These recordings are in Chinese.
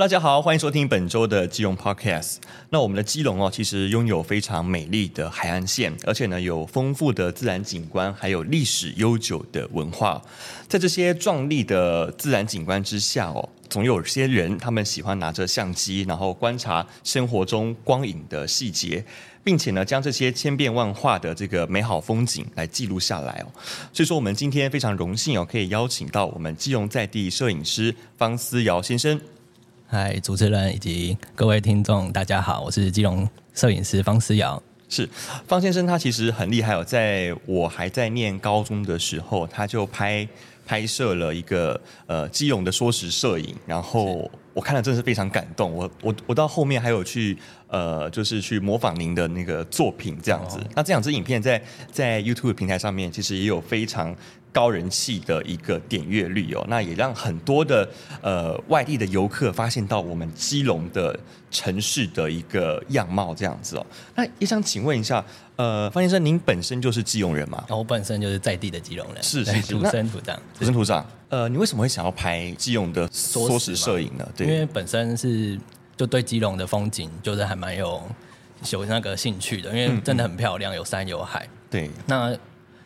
大家好，欢迎收听本周的基隆 Podcast。那我们的基隆哦，其实拥有非常美丽的海岸线，而且呢有丰富的自然景观，还有历史悠久的文化。在这些壮丽的自然景观之下哦，总有些人他们喜欢拿着相机，然后观察生活中光影的细节，并且呢将这些千变万化的这个美好风景来记录下来哦。所以说，我们今天非常荣幸哦，可以邀请到我们基隆在地摄影师方思尧先生。嗨，主持人以及各位听众，大家好，我是基隆摄影师方思瑶。是方先生，他其实很厉害哦。在我还在念高中的时候，他就拍拍摄了一个呃基隆的缩时摄影，然后我看了真的是非常感动。我我我到后面还有去呃，就是去模仿您的那个作品这样子。哦、那这两支影片在在 YouTube 平台上面，其实也有非常。高人气的一个点阅率哦，那也让很多的呃外地的游客发现到我们基隆的城市的一个样貌这样子哦。那也想请问一下，呃，方先生，您本身就是基隆人吗？我本身就是在地的基隆人，是是，是土生土长，土生土长。呃，你为什么会想要拍基隆的缩时摄影呢？对，因为本身是就对基隆的风景就是还蛮有有那个兴趣的，因为真的很漂亮，有山有海。对，那。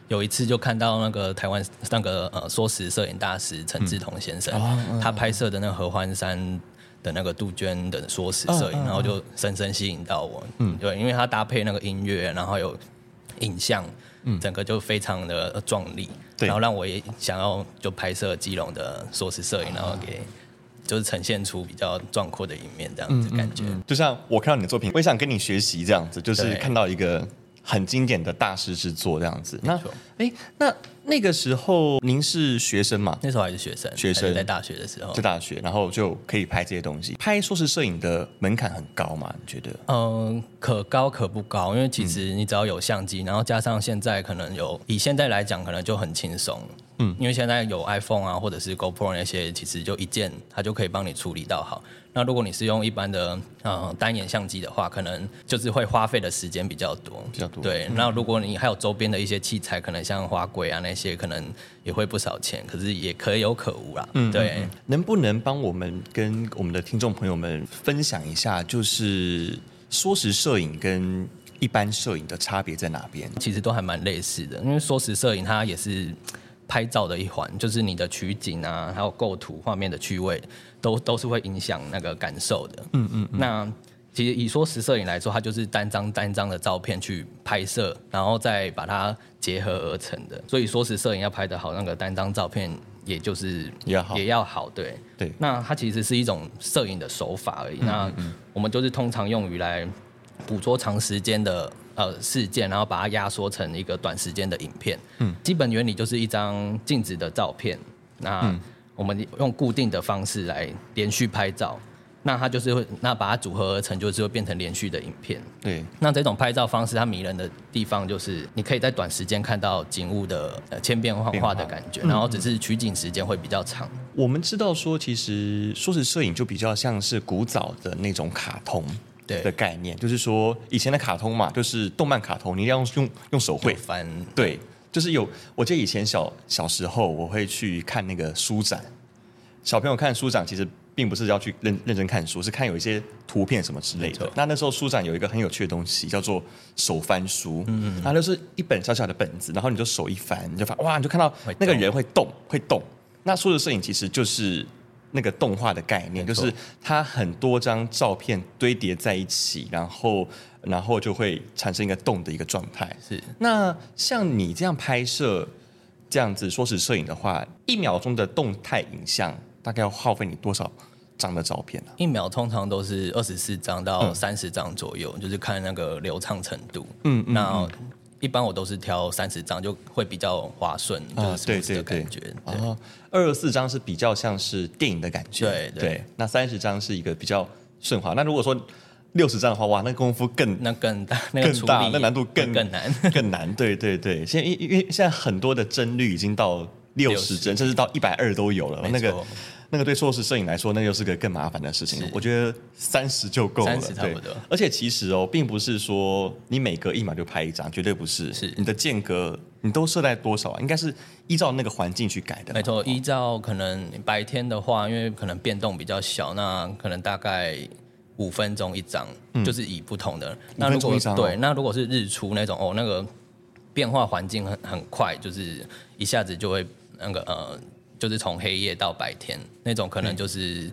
有一次就看到那个台湾那个呃缩时摄影大师陈志同先生，嗯、他拍摄的那个合欢山的那个杜鹃的缩时摄影，嗯、然后就深深吸引到我。嗯，对，因为他搭配那个音乐，然后有影像，嗯，整个就非常的壮丽，对，然后让我也想要就拍摄基隆的硕士摄影，然后给就是呈现出比较壮阔的一面，这样子感觉。就像我看到你的作品，我也想跟你学习这样子，就是看到一个。很经典的大师之作这样子。那，哎，那那个时候您是学生嘛？那时候还是学生，学生在大学的时候，在大学，然后就可以拍这些东西。拍硕士摄影的门槛很高吗？你觉得？嗯，可高可不高，因为其实你只要有相机，然后加上现在可能有，以现在来讲，可能就很轻松。嗯，因为现在有 iPhone 啊，或者是 GoPro 那些，其实就一键它就可以帮你处理到好。那如果你是用一般的呃单眼相机的话，可能就是会花费的时间比较多，比较多。对，那如果你还有周边的一些器材，可能像花轨啊那些，可能也会不少钱，可是也可有可无啦。嗯，对。能不能帮我们跟我们的听众朋友们分享一下，就是缩时摄影跟一般摄影的差别在哪边？其实都还蛮类似的，因为缩时摄影它也是。拍照的一环，就是你的取景啊，还有构图、画面的趣味，都都是会影响那个感受的。嗯嗯。嗯，那其实以说实摄影来说，它就是单张单张的照片去拍摄，然后再把它结合而成的。所以说实摄影要拍得好，那个单张照片也就是也要好，也要好。对对。那它其实是一种摄影的手法而已。那我们就是通常用于来捕捉长时间的。呃，事件，然后把它压缩成一个短时间的影片。嗯，基本原理就是一张静止的照片，那我们用固定的方式来连续拍照，那它就是会，那把它组合而成，就是会变成连续的影片。对，那这种拍照方式它迷人的地方就是，你可以在短时间看到景物的呃千变万化的感觉，然后只是取景时间会比较长。我们知道说，其实说是摄影就比较像是古早的那种卡通。对的概念，就是说以前的卡通嘛，就是动漫卡通，你要用用用手绘翻。对，就是有，我记得以前小小时候，我会去看那个书展。小朋友看书展，其实并不是要去认认真看书，是看有一些图片什么之类的。那那时候书展有一个很有趣的东西，叫做手翻书。嗯嗯。它就是一本小小的本子，然后你就手一翻，你就发哇，你就看到那个人会动，会动。那缩时摄影其实就是。那个动画的概念，就是它很多张照片堆叠在一起，然后然后就会产生一个动的一个状态。是。那像你这样拍摄这样子缩时摄影的话，一秒钟的动态影像大概要耗费你多少张的照片呢？一秒通常都是二十四张到三十张左右，嗯，就是看那个流畅程度。嗯嗯。那一般我都是挑三十张，就会比较滑顺，就是对对感觉。然后二十四张是比较像是电影的感觉，对对，对。那三十张是一个比较顺滑。那如果说六十张的话，哇，那功夫更那更大，那个、更大，那难度更更难，更难。对对对，现在因因为现在很多的帧率已经到六十帧，甚至到一百二都有了。那个那个对硕士摄影来说，那又是个更麻烦的事情。我觉得三十就够了，差不多。而且其实哦，并不是说你每隔一秒就拍一张，绝对不是。是你的间隔，你都设在多少啊？应该是依照那个环境去改的。没错，依照可能白天的话，因为可能变动比较小，那可能大概五分钟一张，嗯、就是以不同的。那如果对，那如果是日出那种哦，那个变化环境很很快，就是一下子就会那个呃。就是从黑夜到白天那种，可能就是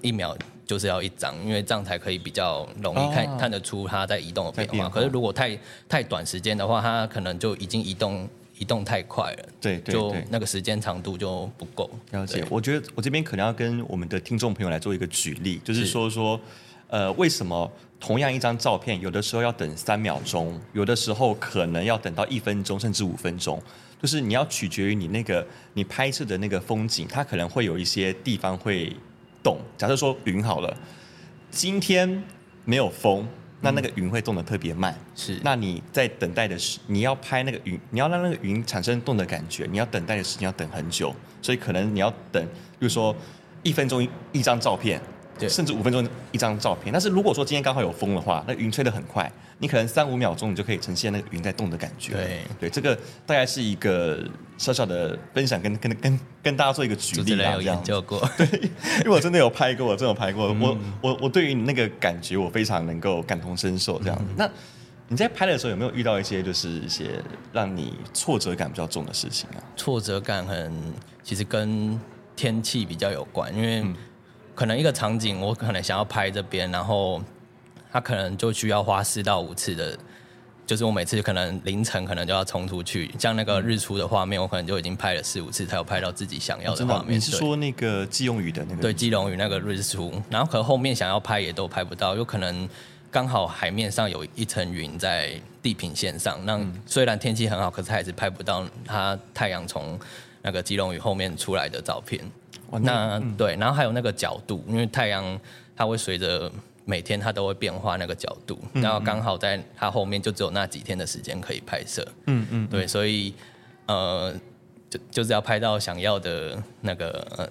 一秒就是要一张，因为这样才可以比较容易看、啊、看得出它在移动的变化。变化可是如果太太短时间的话，它可能就已经移动移动太快了，对，对，对，就那个时间长度就不够。了解，我觉得我这边可能要跟我们的听众朋友来做一个举例，就是说说，呃，为什么同样一张照片，有的时候要等三秒钟，有的时候可能要等到一分钟甚至五分钟。就是你要取决于你那个你拍摄的那个风景，它可能会有一些地方会动。假设说云好了，今天没有风，那那个云会动得特别慢。是，那你在等待的时，你要拍那个云，你要让那个云产生动的感觉，你要等待的时间要等很久，所以可能你要等，比如说一分钟一张照片。对甚至五分钟一张照片，但是如果说今天刚好有风的话，那云吹得很快，你可能三五秒钟你就可以呈现那个云在动的感觉。对对，这个大概是一个小小的分享跟，跟跟跟跟大家做一个举例啊，这样。研究过。对，因为我真的有拍过，我真的有拍过。嗯、我我我对于你那个感觉，我非常能够感同身受。这样，嗯、那你在拍的时候有没有遇到一些就是一些让你挫折感比较重的事情啊？挫折感很，其实跟天气比较有关，因为。嗯可能一个场景，我可能想要拍这边，然后他可能就需要花四到五次的，就是我每次可能凌晨可能就要冲出去，像那个日出的画面，我可能就已经拍了四五次才有拍到自己想要的画面。你是说那个基隆屿的那个？对，基隆屿那个日出，然后可能后面想要拍也都拍不到，有可能刚好海面上有一层云在地平线上，那虽然天气很好，可是还是拍不到它太阳从那个基隆屿后面出来的照片。那对，然后还有那个角度，因为太阳它会随着每天它都会变化那个角度，然后刚好在它后面就只有那几天的时间可以拍摄。嗯嗯，对，所以呃，就就是要拍到想要的那个呃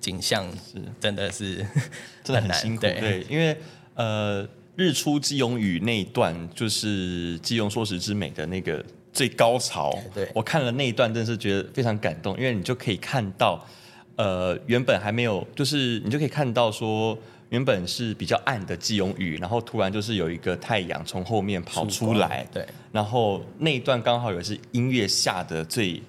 景象，是真的是 真的很辛苦。对，因为呃日出基隆屿那一段就是基隆硕石之美的那个最高潮。对，我看了那一段，真是觉得非常感动，因为你就可以看到。呃，原本还没有，就是你就可以看到说，原本是比较暗的季永宇，然后突然就是有一个太阳从后面跑出来，对，然后那一段刚好也是音乐下的最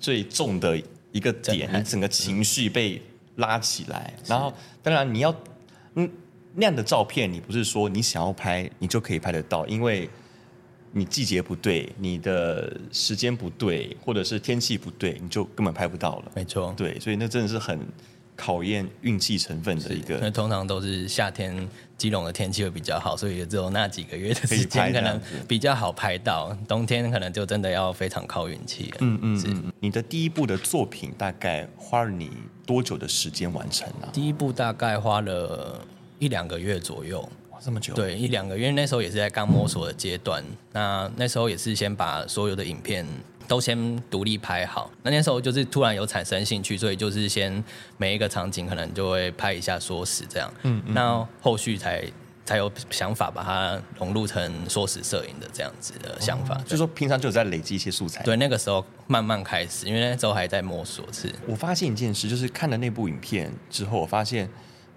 最重的一个点，你整个情绪被拉起来，然后当然你要嗯那样的照片，你不是说你想要拍你就可以拍得到，因为。你季节不对，你的时间不对，或者是天气不对，你就根本拍不到了。没错，对，所以那真的是很考验运气成分的一个。那通常都是夏天，基隆的天气会比较好，所以也只有那几个月的时间可能比较好拍到。冬天可能就真的要非常靠运气。嗯嗯，是。你的第一部的作品大概花了你多久的时间完成呢？第一部大概花了一两个月左右。这么久？对，一两个月，因为那时候也是在刚摸索的阶段。那那时候也是先把所有的影片都先独立拍好。那那时候就是突然有产生兴趣，所以就是先每一个场景可能就会拍一下缩时这样。嗯，嗯。那后续才才有想法把它融入成缩时摄影的这样子的想法。就是说平常就有在累积一些素材。对，那个时候慢慢开始，因为那时候还在摸索。是。我发现一件事，就是看了那部影片之后，我发现。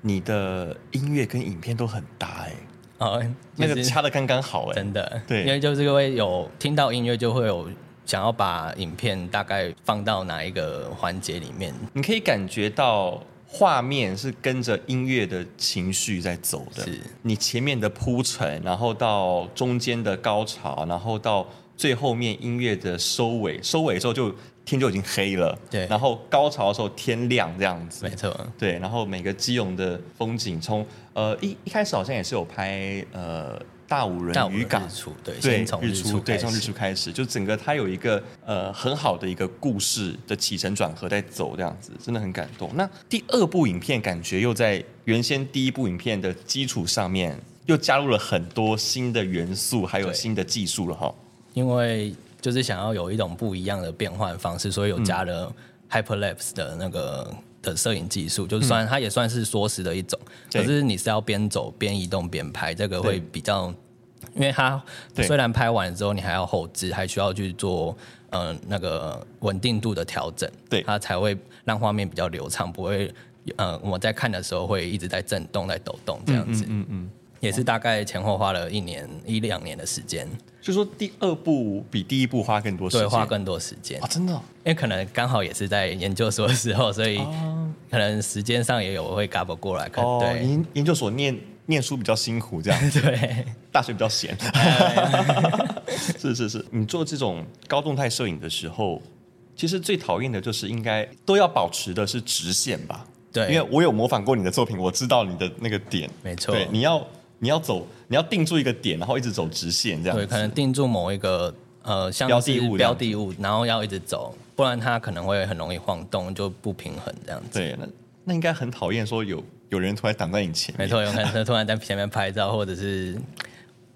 你的音乐跟影片都很搭哎，哦，那个掐的刚刚好哎，真的，对，因为就是会有听到音乐，就会有想要把影片大概放到哪一个环节里面，你可以感觉到画面是跟着音乐的情绪在走的，是。你前面的铺陈，然后到中间的高潮，然后到最后面音乐的收尾，收尾的时候就。天就已经黑了，对，然后高潮的时候天亮这样子，没错，对，然后每个基隆的风景从呃一一开始好像也是有拍呃大五人渔港，对，对，先从日出，对，从日出开始，就整个它有一个呃很好的一个故事的起承转合在走这样子，真的很感动。那第二部影片感觉又在原先第一部影片的基础上面又加入了很多新的元素，还有新的技术了哈，因为。就是想要有一种不一样的变换方式，所以有加了 hyperlapse 的那个的摄影技术，就是算它也算是缩时的一种，可是你是要边走边移动边拍，这个会比较，因为它虽然拍完之后你还要后置，还需要去做嗯、呃、那个稳定度的调整，对，它才会让画面比较流畅，不会嗯、呃、我在看的时候会一直在震动、在抖动这样子，嗯嗯，嗯。也是大概前后花了一年一两年的时间，就说第二部比第一部花更多时间，对，花更多时间啊，真的，因为可能刚好也是在研究所的时候，所以可能时间上也有会 gap 过来。哦，对，研研究所念念书比较辛苦，这样 对，大学比较闲。是是是，你做这种高动态摄影的时候，其实最讨厌的就是应该都要保持的是直线吧？对，因为我有模仿过你的作品，我知道你的那个点，没错，对，你要。你要走，你要定住一个点，然后一直走直线，这样。对，可能定住某一个呃，像标的物，标的物，然后要一直走，不然它可能会很容易晃动，就不平衡这样子。对，那那应该很讨厌说有有人突然挡在你前面。没错，有可能 突然在前面拍照，或者是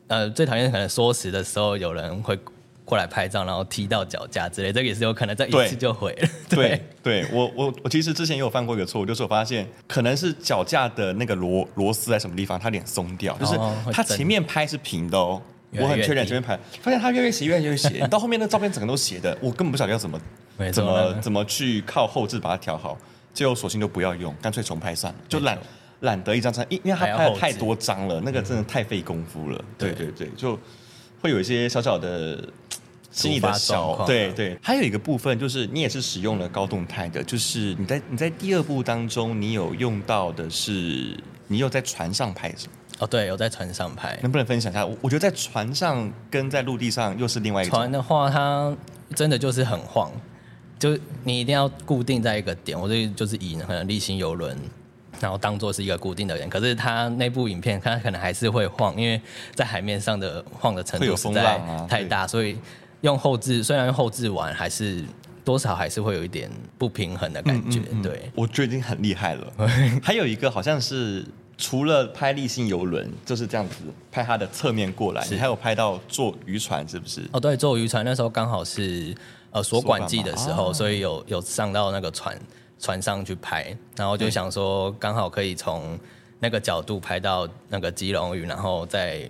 呃，最讨厌可能缩时的时候有人会。过来拍照，然后踢到脚架之类，这个也是有可能在一次就毁了。对，对，对我我我其实之前也有犯过一个错误，就是我发现可能是脚架的那个螺螺丝在什么地方，它有点松掉，就是它前面拍是平的哦，我很确认前面拍，发现它越来越斜，越来越斜，到后面那照片整个都斜的，我根本不晓得要怎么怎么怎么去靠后置把它调好，最后索性就不要用，干脆重拍算了，就懒懒得一张张，因因为它拍了太多张了，那个真的太费功夫了。对对对，就。会有一些小小的心理的小，对对，还有一个部分就是你也是使用了高动态的，就是你在你在第二部当中，你有用到的是你有在船上拍是吗？哦，对，有在船上拍，能不能分享一下？我我觉得在船上跟在陆地上又是另外一个。船的话，它真的就是很晃，就你一定要固定在一个点，我这就是以可能立行游轮。然后当做是一个固定的人，可是他那部影片，他可能还是会晃，因为在海面上的晃的程度实在太大，所以用后置，虽然用后置玩，还是多少还是会有一点不平衡的感觉。嗯嗯嗯、对，我觉得已经很厉害了。还有一个好像是除了拍丽星邮轮就是这样子拍它的侧面过来，你还有拍到坐渔船是不是？哦，对，坐渔船那时候刚好是呃锁管季的时候，啊、所以有有上到那个船。船上去拍，然后就想说刚好可以从那个角度拍到那个基隆屿，然后再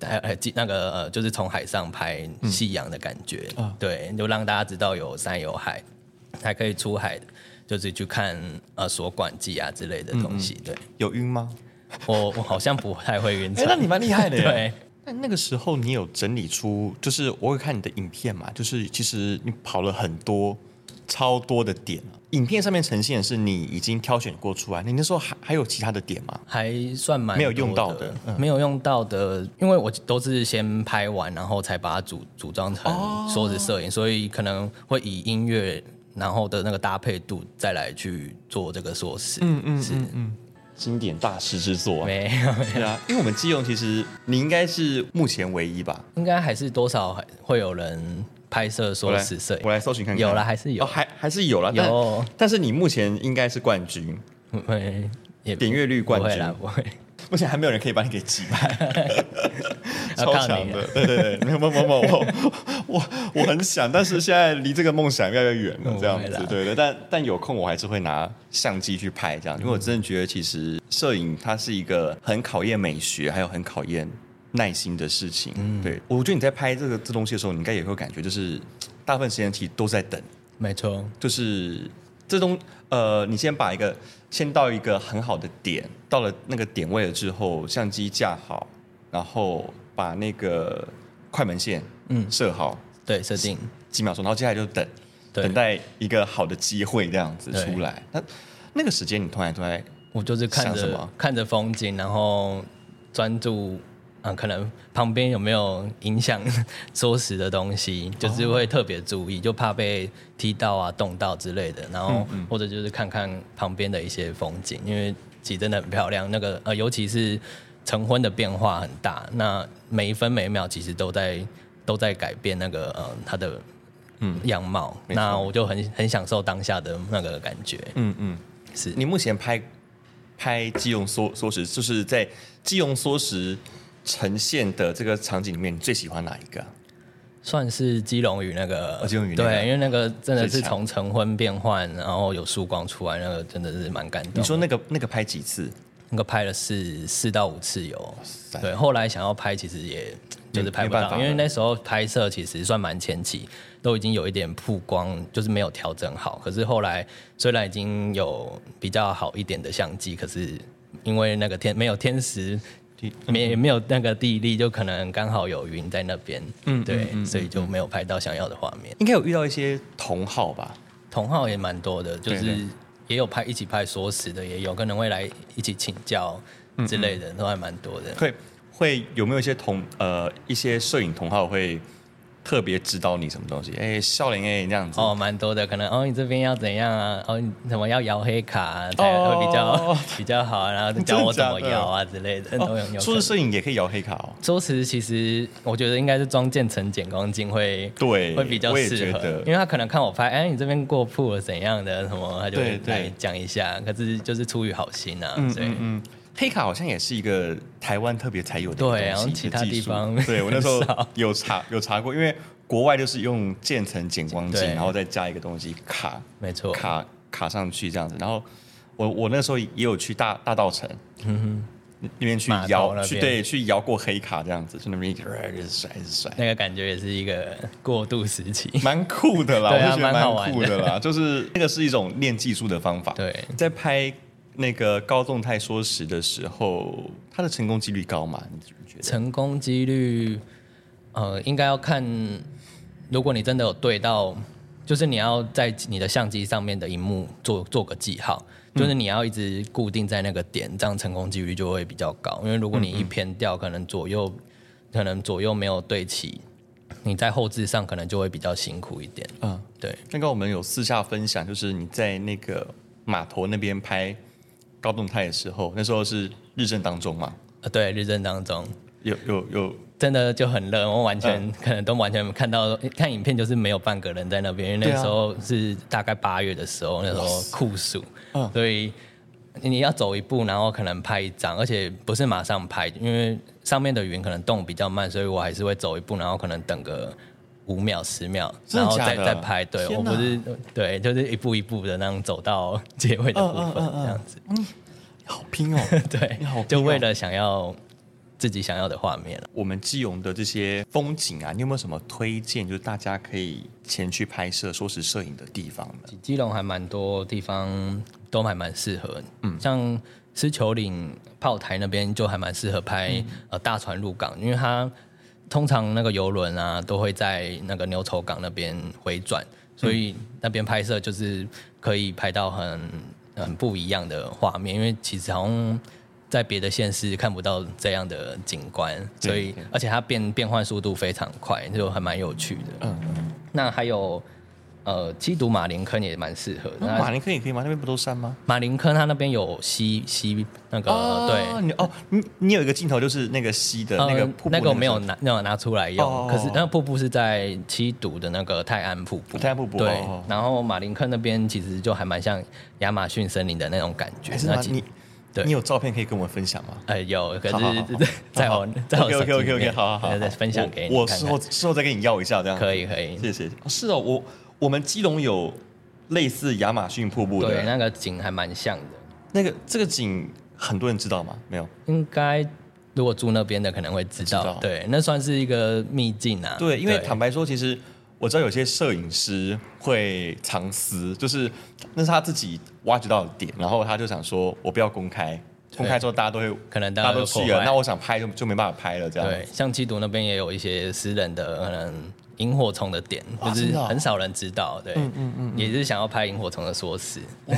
还还那个呃，就是从海上拍夕阳的感觉，嗯啊、对，就让大家知道有山有海，还可以出海，就是去看呃锁管记啊之类的东西。对，有晕吗？我我好像不太会晕。哎，那你蛮厉害的。对，那那个时候你有整理出，就是我会看你的影片嘛，就是其实你跑了很多。超多的点，影片上面呈现的是你已经挑选过出来。你那时候还还有其他的点吗？还算蛮没有用到的，嗯、没有用到的，因为我都是先拍完，然后才把它组组装成说是摄影，哦、所以可能会以音乐然后的那个搭配度再来去做这个硕士。嗯嗯是嗯嗯，经典大师之作。没有没有，啊，因为我们基隆其实你应该是目前唯一吧？应该还是多少会有人。拍摄缩时摄影，我来搜寻看看，有了还是有，哦、还还是有了，有但。但是你目前应该是冠军，会点阅率冠军，不会。目前还没有人可以把你给击败，超强的。对对对，没有没有没有，我我我很想，但是现在离这个梦想越来越远了，这样子。对对，但但有空我还是会拿相机去拍这样，因为我真的觉得其实摄影它是一个很考验美学，还有很考验。耐心的事情，嗯，对，我觉得你在拍这个这东西的时候，你应该也会感觉，就是 大部分时间其实都在等，没错，就是这东呃，你先把一个先到一个很好的点，到了那个点位了之后，相机架好，然后把那个快门线嗯。设好，对，设定。几秒钟，然后接下来就等，等待一个好的机会这样子出来。那那个时间你突然突然，我就是看着看着风景，然后专注。嗯，可能旁边有没有影响 缩时的东西，就是会特别注意，就怕被踢到啊、动到之类的。然后或者就是看看旁边的一些风景，因为其实真的很漂亮。那个呃，尤其是晨昏的变化很大，那每一分每一秒其实都在都在改变那个呃它的嗯样貌。嗯、那我就很很享受当下的那个感觉。嗯嗯，是你目前拍拍基隆缩缩时，就是在基隆缩时。呈现的这个场景里面，你最喜欢哪一个？算是基隆屿那个，哦、基隆屿、那个、对，因为那个真的是从晨昏变换，然后有曙光出来，那个真的是蛮感动。你说那个那个拍几次？那个拍了四四到五次有，对。后来想要拍，其实也就是拍不到，因为那时候拍摄其实算蛮前期，都已经有一点曝光，就是没有调整好。可是后来虽然已经有比较好一点的相机，可是因为那个天没有天时。没没有那个地利，就可能刚好有云在那边，嗯，对，嗯、所以就没有拍到想要的画面。应该有遇到一些同号吧？同号也蛮多的，就是也有拍一起拍缩时的，也有可能会来一起请教之类的，嗯嗯都还蛮多的。会会有没有一些同呃一些摄影同号会？特别指导你什么东西？哎、欸，少林哎，这样子哦，蛮多的。可能哦，你这边要怎样啊？哦，你怎么要摇黑卡啊才会比较、哦、比较好？啊然后教我怎么摇啊之类的。都有。说是摄影也可以摇黑卡哦。说是其实我觉得应该是装建成减光镜会对会比较适合，因为他可能看我拍，哎、欸，你这边过曝了怎样的什么，他就会来讲一下。可是就是出于好心啊，所以。嗯嗯黑卡好像也是一个台湾特别才有的东西，对，然后其他地方对我那时候有查有查过，因为国外就是用渐层减光镜，然后再加一个东西卡，没错，卡卡上去这样子。然后我我那时候也有去大大稻埕，嗯哼，那边去摇去对去摇过黑卡这样子，就那边一直甩一直甩，那个感觉也是一个过渡时期，蛮酷的啦，对啊，蛮酷的啦，就是那个是一种练技术的方法，对，在拍。那个高动态缩时的时候，它的成功几率高吗？你觉得？成功几率，呃，应该要看，如果你真的有对到，就是你要在你的相机上面的荧幕做做个记号，就是你要一直固定在那个点，这样成功几率就会比较高。因为如果你一偏掉，可能左右可能左右没有对齐，你在后置上可能就会比较辛苦一点。嗯，对。刚刚我们有私下分享，就是你在那个码头那边拍。高动态的时候，那时候是日正当中嘛？呃，对，日正当中。有有有，真的就很热，我完全、嗯、可能都完全看到看影片，就是没有半个人在那边，因为那时候是大概八月的时候，那时候酷暑，嗯，所以你要走一步，然后可能拍一张，而且不是马上拍，因为上面的云可能动比较慢，所以我还是会走一步，然后可能等个五秒十秒，然后再再拍。对，我不是对，就是一步一步的那样走到 结尾的部分，这样子。嗯，嗯，好拼哦。对，哦、就为了想要自己想要的画面。我们基隆的这些风景啊，你有没有什么推荐？就是大家可以前去拍摄、说是摄影的地方呢？基隆还蛮多地方都还蛮适合。嗯，像狮球岭炮台那边就还蛮适合拍、嗯、呃大船入港，因为它。通常那个游轮啊，都会在那个牛头港那边回转，所以那边拍摄就是可以拍到很很不一样的画面。因为其实好像在别的县市看不到这样的景观，所以而且它变变换速度非常快，就还蛮有趣的。嗯嗯。那还有。呃，七堵马林坑也蛮适合的。马林坑也可以吗？那边不都山吗？马林坑它那边有溪溪那个，哦、对，你哦，你你有一个镜头就是那个溪的那个瀑布，那个我没有拿，没有拿出来用。哦、可是那个瀑布是在七堵的那个泰安瀑布。泰安瀑布。对。哦、然后马林坑那边其实就还蛮像亚马逊森林的那种感觉。那你对，你有照片可以跟我们分享吗？哎、呃，有，可是 在我在我 OK OK OK 好好好，再分享给你。我事后事后再跟你要一下，这样可以可以，谢谢。是哦，我。我们基隆有类似亚马逊瀑布的，对，那个景还蛮像的。那个这个景很多人知道吗？没有，应该如果住那边的可能会知道。知道对，那算是一个秘境啊。对，因为坦白说，其实我知道有些摄影师会藏私，就是那是他自己挖掘到的点，然后他就想说，我不要公开，公开之后大家都会可能大家都去了，那我想拍就就没办法拍了。这样对，像七堵那边也有一些私人的可能。萤火虫的点就是很少人知道，对，嗯嗯嗯，也是想要拍萤火虫的缩时，对，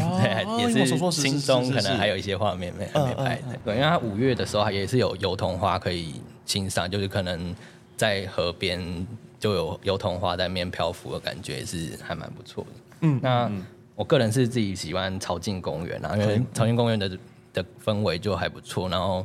也是心中可能还有一些画面没还没拍，对，因为它五月的时候也是有油桐花可以欣赏，就是可能在河边就有油桐花在面漂浮的感觉，是还蛮不错的。嗯，那我个人是自己喜欢朝境公园啊，因为朝境公园的的氛围就还不错，然后。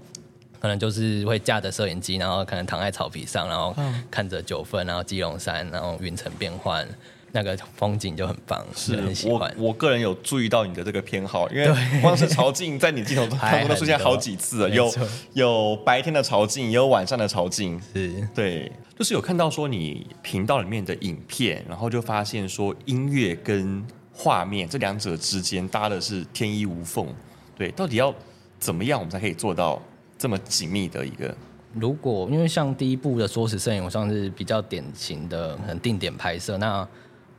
可能就是会架着摄影机，然后可能躺在草皮上，然后看着九份，然后基隆山，然后云层变换，那个风景就很棒，是很喜欢。我我个人有注意到你的这个偏好，因为 光是潮境在你镜头中当中都出现好几次 了，有有白天的潮境，也有晚上的潮境。是，对，就是有看到说你频道里面的影片，然后就发现说音乐跟画面这两者之间搭的是天衣无缝。对，到底要怎么样我们才可以做到这么紧密的一个？如果因为像第一部的缩时摄影，我算是比较典型的很定点拍摄，那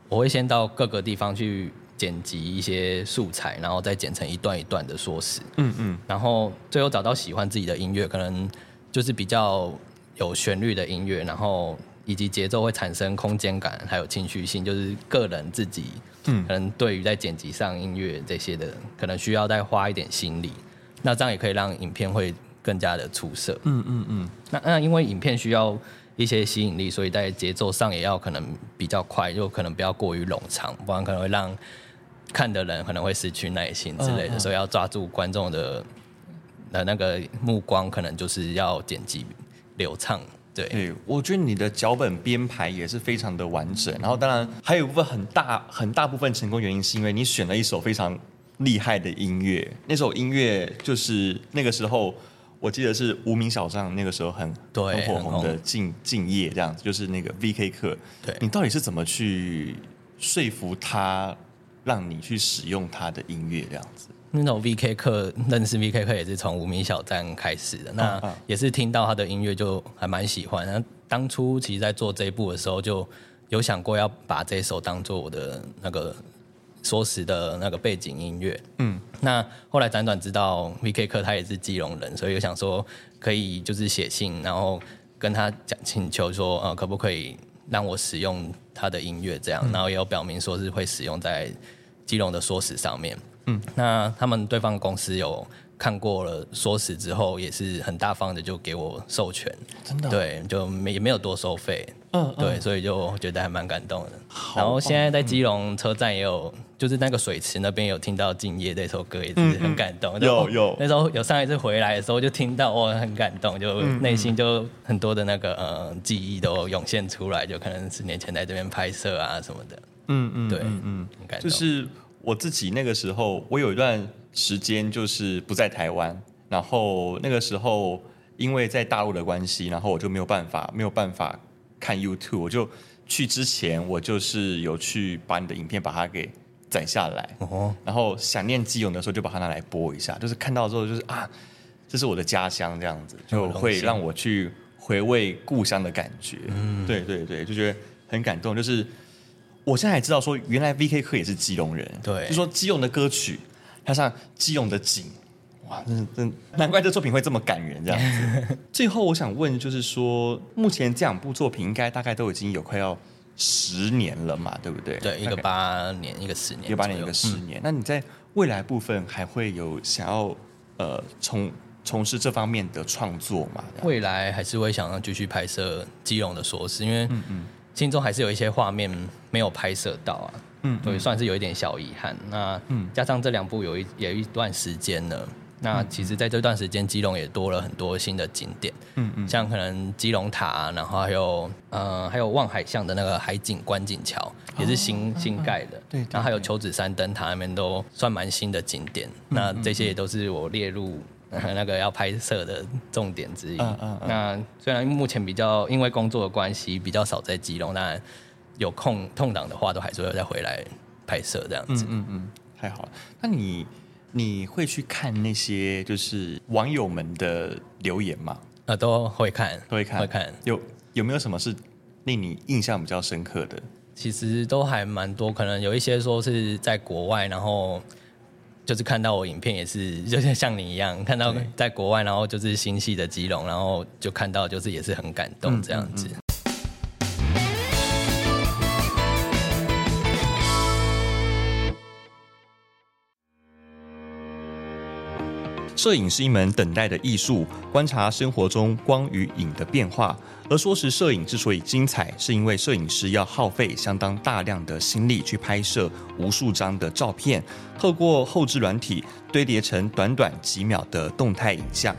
我会先到各个地方去剪辑一些素材，然后再剪成一段一段的缩时。嗯嗯。然后最后找到喜欢自己的音乐，可能就是比较有旋律的音乐，然后以及节奏会产生空间感，还有情绪性，就是个人自己，嗯，可能对于在剪辑上音乐这些的，可能需要再花一点心力。那这样也可以让影片会。更加的出色。嗯嗯嗯。那那因为影片需要一些吸引力，所以在节奏上也要可能比较快，就可能不要过于冗长，不然可能会让看的人可能会失去耐心之类的。所以要抓住观众的的那个目光，可能就是要剪辑流畅。对，对，我觉得你的脚本编排也是非常的完整。然后当然还有一部分很大很大部分成功原因，是因为你选了一首非常厉害的音乐。那首音乐就是那个时候。我记得是无名小站那个时候很对很火红的敬敬业这样子，就是那个 VK 课。对，你到底是怎么去说服他，让你去使用他的音乐这样子？那种 VK 课认识 VK 课也是从无名小站开始的，那也是听到他的音乐就还蛮喜欢。那当初其实在做这一部的时候，就有想过要把这首当做我的那个。说时的那个背景音乐，嗯，那后来辗转知道 VK 课他也是基隆人，所以我想说可以就是写信，然后跟他讲请求说，呃，可不可以让我使用他的音乐这样，然后也有表明说是会使用在基隆的说史上面，嗯，那他们对方公司有看过了说史之后，也是很大方的就给我授权，真的，对，就没也没有多收费。嗯，对，所以就觉得还蛮感动的。然后现在在基隆车站也有，就是那个水池那边有听到《敬业》这首歌，也是很感动。有有，那时候有上一次回来的时候就听到，哇，很感动，就内心就很多的那个呃记忆都涌现出来，就可能十年前在这边拍摄啊什么的。嗯嗯，对，嗯，很感动。就是我自己那个时候，我有一段时间就是不在台湾，然后那个时候因为在大陆的关系，然后我就没有办法，没有办法。看 YouTube，我就去之前，我就是有去把你的影片把它给载下来，然后想念基隆的时候就把它拿来播一下，就是看到之后就是啊，这是我的家乡这样子，就会让我去回味故乡的感觉。嗯，对对对，就觉得很感动。就是我现在还知道说，原来 VK 课也是基隆人，对，就说基隆的歌曲，加上基隆的景。哇，真真难怪这作品会这么感人这样子。最后我想问，就是说，目前这两部作品应该大概都已经有快要十年了嘛，对不对？对，一个八年，一个十年，一个八年，一个十年。那你在未来部分还会有想要呃从从事这方面的创作吗？未来还是会想要继续拍摄基隆的说时，因为嗯嗯，心中还是有一些画面没有拍摄到啊，嗯，所以算是有一点小遗憾。那嗯，加上这两部有一有一段时间了。那其实，在这段时间，基隆也多了很多新的景点，嗯嗯，像可能基隆塔，然后还有呃，还有望海巷的那个海景观景桥，也是新新盖的，对，然后还有求子山灯塔那边都算蛮新的景点。那这些也都是我列入那个要拍摄的重点之一。那虽然目前比较因为工作的关系比较少在基隆，但有空空档的话，都还是会再回来拍摄这样子。嗯嗯，太好了。那你？你会去看那些就是网友们的留言吗？呃，都会看，都会看，会看。有有没有什么是令你印象比较深刻的？其实都还蛮多，可能有一些说是在国外，然后就是看到我影片也是，就是像你一样看到在国外，然后就是新系的基隆，然后就看到就是也是很感动这样子。嗯嗯嗯摄影是一门等待的艺术，观察生活中光与影的变化。而说时摄影之所以精彩，是因为摄影师要耗费相当大量的心力去拍摄无数张的照片，透过后置软体堆叠成短短几秒的动态影像。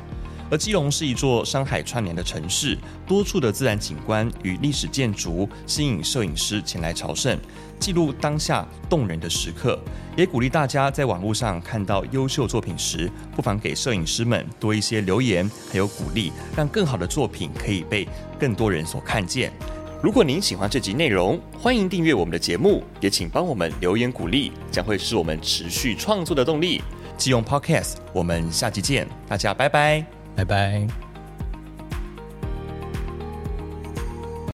而基隆是一座山海串联的城市，多处的自然景观与历史建筑吸引摄影师前来朝圣，记录当下动人的时刻。也鼓励大家在网络上看到优秀作品时，不妨给摄影师们多一些留言，还有鼓励，让更好的作品可以被更多人所看见。如果您喜欢这集内容，欢迎订阅我们的节目，也请帮我们留言鼓励，将会是我们持续创作的动力。基隆 Podcast，我们下集见，大家拜拜，拜拜。